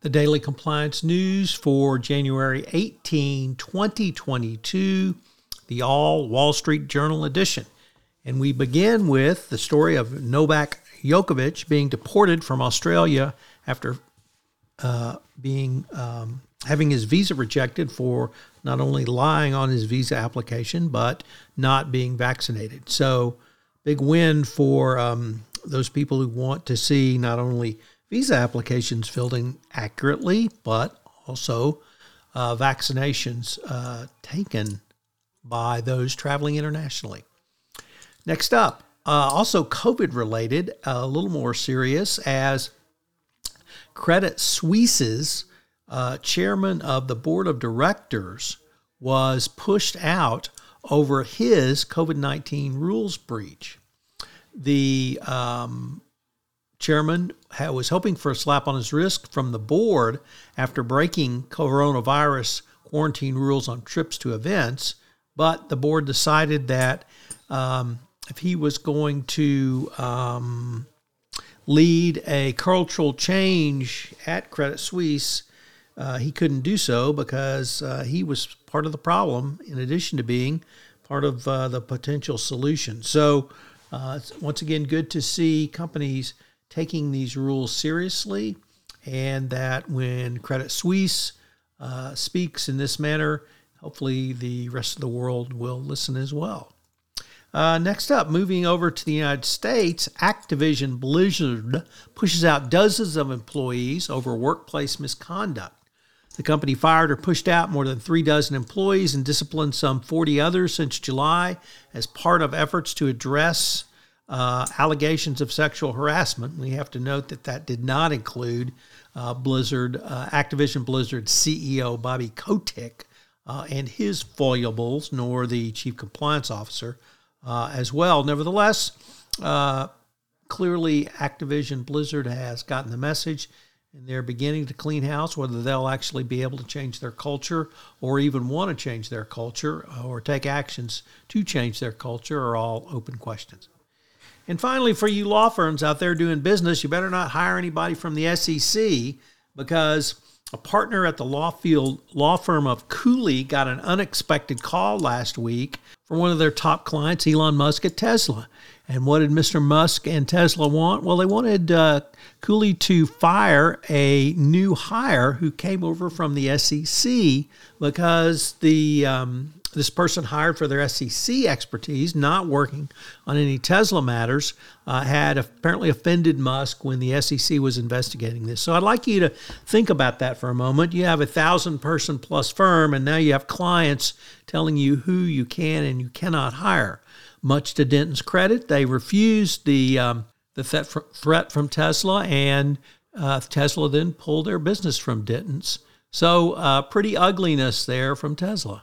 The daily compliance news for January 18, 2022, the All Wall Street Journal edition. And we begin with the story of Novak Djokovic being deported from Australia after uh, being um, having his visa rejected for not only lying on his visa application but not being vaccinated. So, big win for um, those people who want to see not only visa applications filled in accurately, but also uh, vaccinations uh, taken by those traveling internationally. Next up, uh, also COVID related, a little more serious, as Credit Suisse's uh, chairman of the board of directors was pushed out over his COVID 19 rules breach. The um, chairman was hoping for a slap on his wrist from the board after breaking coronavirus quarantine rules on trips to events, but the board decided that um, if he was going to um, lead a cultural change at Credit Suisse, uh, he couldn't do so because uh, he was part of the problem, in addition to being part of uh, the potential solution. So, uh, once again, good to see companies taking these rules seriously, and that when Credit Suisse uh, speaks in this manner, hopefully the rest of the world will listen as well. Uh, next up, moving over to the United States, Activision Blizzard pushes out dozens of employees over workplace misconduct. The company fired or pushed out more than three dozen employees and disciplined some 40 others since July as part of efforts to address uh, allegations of sexual harassment. We have to note that that did not include uh, Blizzard, uh, Activision Blizzard CEO Bobby Kotick uh, and his foibles, nor the chief compliance officer uh, as well. Nevertheless, uh, clearly Activision Blizzard has gotten the message and they're beginning to clean house. Whether they'll actually be able to change their culture or even want to change their culture or take actions to change their culture are all open questions. And finally, for you law firms out there doing business, you better not hire anybody from the SEC because a partner at the law field law firm of Cooley got an unexpected call last week from one of their top clients, Elon Musk at Tesla. And what did Mr. Musk and Tesla want? Well, they wanted uh, Cooley to fire a new hire who came over from the SEC because the um, this person hired for their SEC expertise, not working on any Tesla matters, uh, had apparently offended Musk when the SEC was investigating this. So I'd like you to think about that for a moment. You have a thousand person plus firm, and now you have clients telling you who you can and you cannot hire. Much to Denton's credit, they refused the um, the th- threat from Tesla, and uh, Tesla then pulled their business from Denton's. So, uh, pretty ugliness there from Tesla.